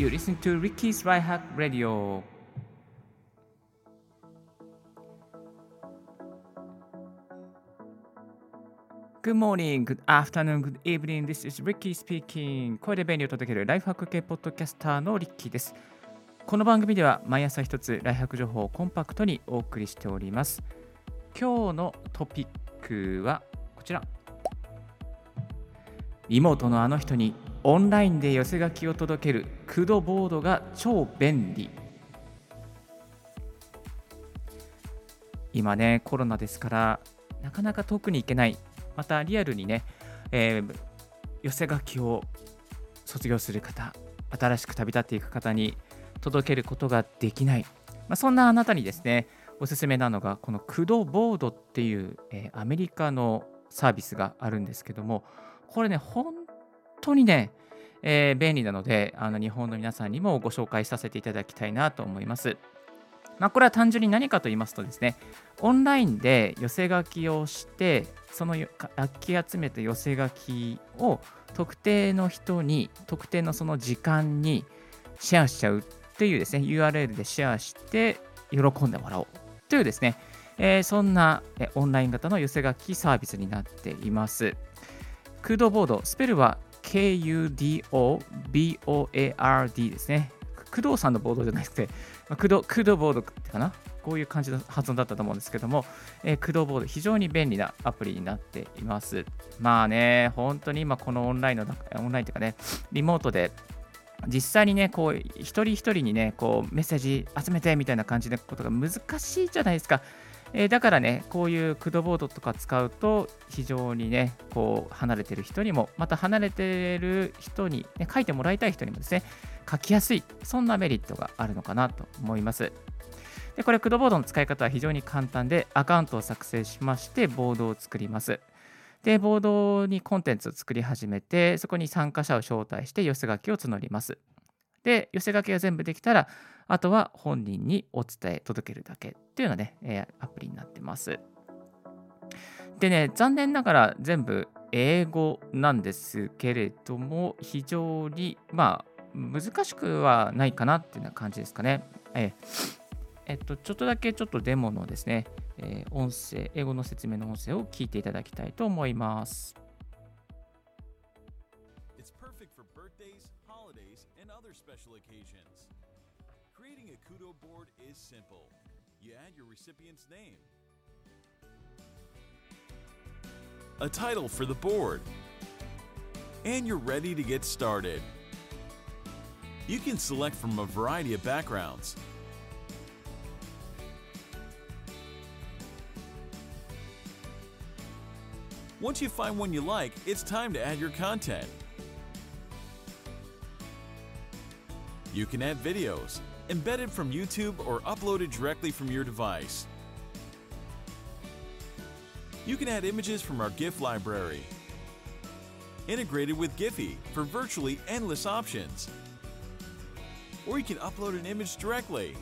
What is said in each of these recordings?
you listen to Ricky's Life Good morning, good afternoon, good evening. This is Ricky speaking. 声で便利を届けるライフハック系ポッドキャスターのリッキーです。この番組では毎朝一つライフハック情報をコンパクトにお送りしております。今日のトピックはこちら。妹のあの人にオンラインで寄せ書きを届けるクドボードが超便利。今ね、コロナですから、なかなか遠くに行けないまたリアルにね、えー、寄せ書きを卒業する方、新しく旅立っていく方に届けることができない、まあ、そんなあなたにですね、おすすめなのが、このクドボードっていう、えー、アメリカのサービスがあるんですけども、これね、本当にね、えー、便利なので、あの日本の皆さんにもご紹介させていただきたいなと思います。まあ、これは単純に何かと言いますとですね、オンラインで寄せ書きをして、その楽器集めた寄せ書きを特定の人に、特定のその時間にシェアしちゃうっていうですね、URL でシェアして喜んでもらおうというですね、えー、そんなオンライン型の寄せ書きサービスになっています。クードボード、スペルは KUDOBOARD ですね。工藤さんのボードじゃなくて、まあ、工藤工藤ボードってかな？こういう感じの発音だったと思うんですけども、えー、駆動ボード、非常に便利なアプリになっています。まあね、本当に今、このオンラインの、オンラインというかね、リモートで実際にね、こう、一人一人にね、こう、メッセージ集めてみたいな感じのことが難しいじゃないですか。えー、だからね、こういうクドボードとか使うと、非常にね、こう、離れてる人にも、また離れてる人に、ね、書いてもらいたい人にもですね、書きやすい、そんなメリットがあるのかなと思います。でこれ、クドボードの使い方は非常に簡単で、アカウントを作成しまして、ボードを作ります。で、ボードにコンテンツを作り始めて、そこに参加者を招待して寄せ書きを募ります。で、寄せ書きが全部できたら、あとは本人にお伝え、届けるだけっていうようなね、えアプリになってます。でね、残念ながら全部英語なんですけれども、非常に、まあ、難しくはないかなっていうような感じですかね。ええっと、ちょっとだけちょっとデモのですね、えー、音声、英語の説明の音声を聞いていただきたいと思います。Creating a Kudo board is simple. You add your recipient's name, a title for the board, and you're ready to get started. You can select from a variety of backgrounds. Once you find one you like, it's time to add your content. You can add videos, embedded from YouTube or uploaded directly from your device. You can add images from our GIF library, integrated with Giphy for virtually endless options or you can upload an image directly.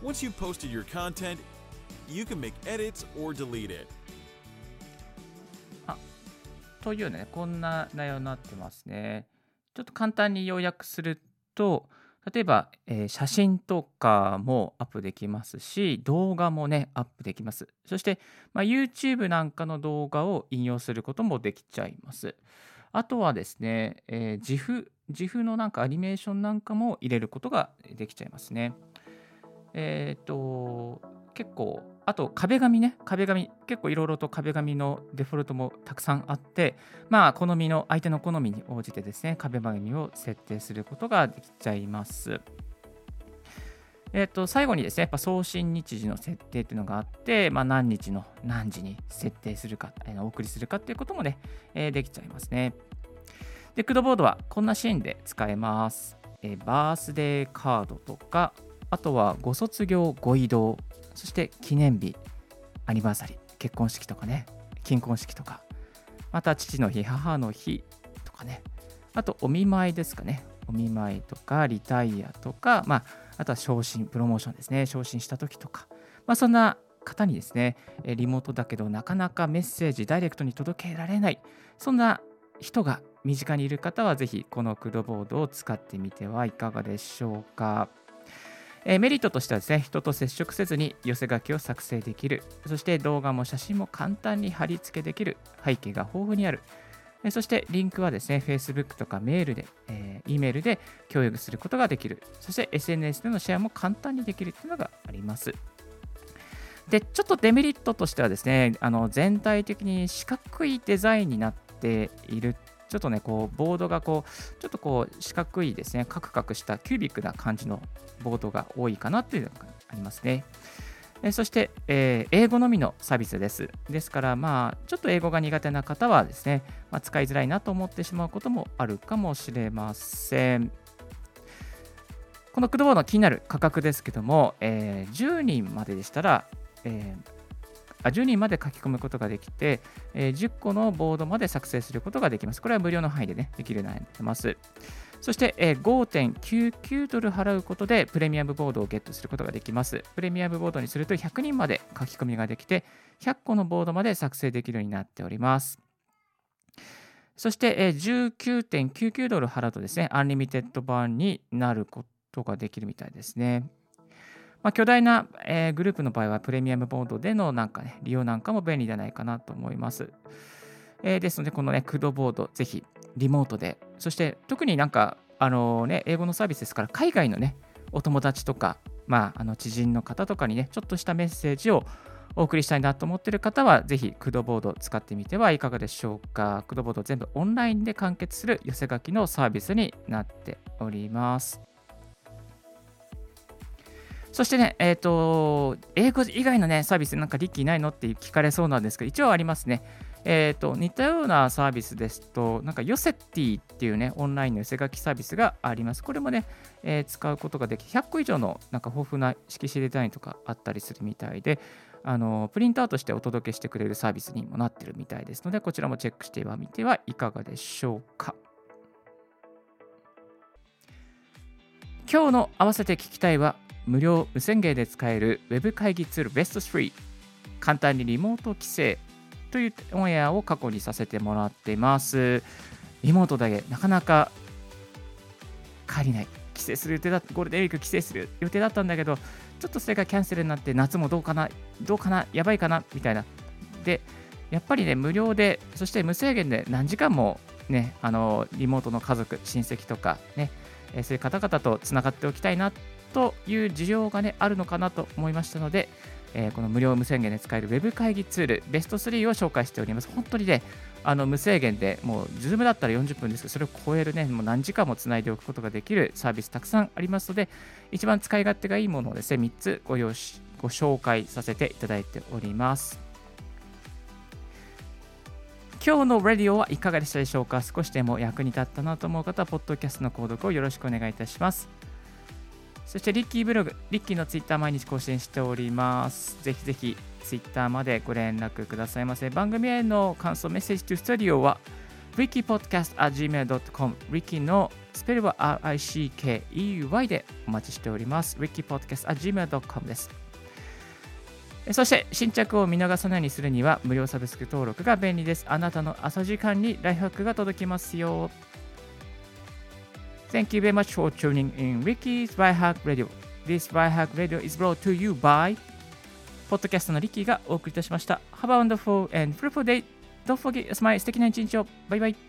Once you've posted your content, you can make edits or delete it. というね、こんな内容になってますね。ちょっと簡単に要約すると、例えば、えー、写真とかもアップできますし、動画もね、アップできます。そして、まあ、YouTube なんかの動画を引用することもできちゃいます。あとはですね、えー、GIF、GIF のなんかアニメーションなんかも入れることができちゃいますね。えっ、と、結構、あと壁紙ね、壁紙、結構いろいろと壁紙のデフォルトもたくさんあって、まあ、好みの、相手の好みに応じてですね、壁紙を設定することができちゃいます。えっ、と、最後にですね、やっぱ送信日時の設定っていうのがあって、まあ、何日の何時に設定するか、えー、お送りするかっていうこともね、え、できちゃいますね。で、クドボードはこんなシーンで使えます。えバースデーカードとか、あとはご卒業、ご移動、そして記念日、アニバーサリー、結婚式とかね、金婚式とか、また父の日、母の日とかね、あとお見舞いですかね、お見舞いとかリタイアとか、まあ、あとは昇進、プロモーションですね、昇進した時とか、まあ、そんな方にですね、リモートだけどなかなかメッセージダイレクトに届けられない、そんな人が身近にいる方はぜひこのクドボードを使ってみてはいかがでしょうか。えメリットとしてはですね、人と接触せずに寄せ書きを作成できる、そして動画も写真も簡単に貼り付けできる、背景が豊富にある、えそしてリンクはですね、Facebook とかメールで、えー、E メールで共有することができる、そして SNS でのシェアも簡単にできるというのがあります。で、ちょっとデメリットとしてはですね、あの全体的に四角いデザインになっているちょっとね、こう、ボードがこう、ちょっとこう、四角いですね、カクカクしたキュービックな感じのボードが多いかなというのがありますね。えそして、えー、英語のみのサービスです。ですから、まあ、ちょっと英語が苦手な方はですね、まあ、使いづらいなと思ってしまうこともあるかもしれません。この Kudoboard の気になる価格ですけども、えー、10人まででしたら、えー、あ10人まで書き込むことができて、えー、10個のボードまで作成することができます。これは無料の範囲で、ね、できるようになってます。そして、えー、5.99ドル払うことでプレミアムボードをゲットすることができます。プレミアムボードにすると100人まで書き込みができて、100個のボードまで作成できるようになっております。そして、えー、19.99ドル払うとですね、 unlimited 版になることができるみたいですね。まあ、巨大な、えー、グループの場合はプレミアムボードでのなんか、ね、利用なんかも便利じゃないかなと思います。えー、ですので、このね、クドボード、ぜひリモートで、そして特になんか、あのね、英語のサービスですから、海外のね、お友達とか、まあ、あの知人の方とかにね、ちょっとしたメッセージをお送りしたいなと思っている方は、ぜひ、クドボード使ってみてはいかがでしょうか。クドボード全部オンラインで完結する寄せ書きのサービスになっております。そしてね、えっ、ー、と、英語以外のね、サービスなんかリッキーないのって聞かれそうなんですけど、一応ありますね。えっ、ー、と、似たようなサービスですと、なんかヨセティっていうね、オンラインの寄せ書きサービスがあります。これもね、えー、使うことができ、100個以上のなんか豊富な色紙デザインとかあったりするみたいで、あのプリントアウトしてお届けしてくれるサービスにもなってるみたいですので、こちらもチェックしてみてはいかがでしょうか。今日の合わせて聞きたいは、無料無宣言で使える Web 会議ツール Best3 簡単にリモート規制というオンエアを過去にさせてもらっています。リモートだけなかなか帰りない。帰省する予定だゴールデンウィーク帰省する予定だったんだけどちょっとそれがキャンセルになって夏もどうかなどうかなやばいかなみたいな。でやっぱりね無料でそして無制限で何時間もねあのリモートの家族親戚とかねそういう方々とつながっておきたいなという需要が、ね、あるのかなと思いましたので、えー、この無料無制限で使える Web 会議ツールベスト3を紹介しております。本当にね、あの無制限で、もう Zoom だったら40分ですけど、それを超えるね、もう何時間もつないでおくことができるサービスたくさんありますので、一番使い勝手がいいものをですね、3つご用しご紹介させていただいております。今日のレディオはいかがでしたでしょうか？少しでも役に立ったなと思う方は、ポッドキャストの購読をよろしくお願いいたします。そしてリッキーブログ、リッキーのツイッター毎日更新しております。ぜひぜひツイッターまでご連絡くださいませ。番組への感想、メッセージとスタディオは rickypodcast.gmail.com Ricky のスペルは RICKEY でお待ちしております。rickypodcast.gmail.com です。そして新着を見逃さないようにするには無料サブスク登録が便利です。あなたの朝時間にライフハックが届きますよ。Thank you very much for tuning in Ricky's Byhack Radio. This Byhack Radio is brought to you by ポッドキャストのリッキーがお送りいたしました。Have a wonderful and fruitful day. Don't forget, 素敵な一日を。バイバイ。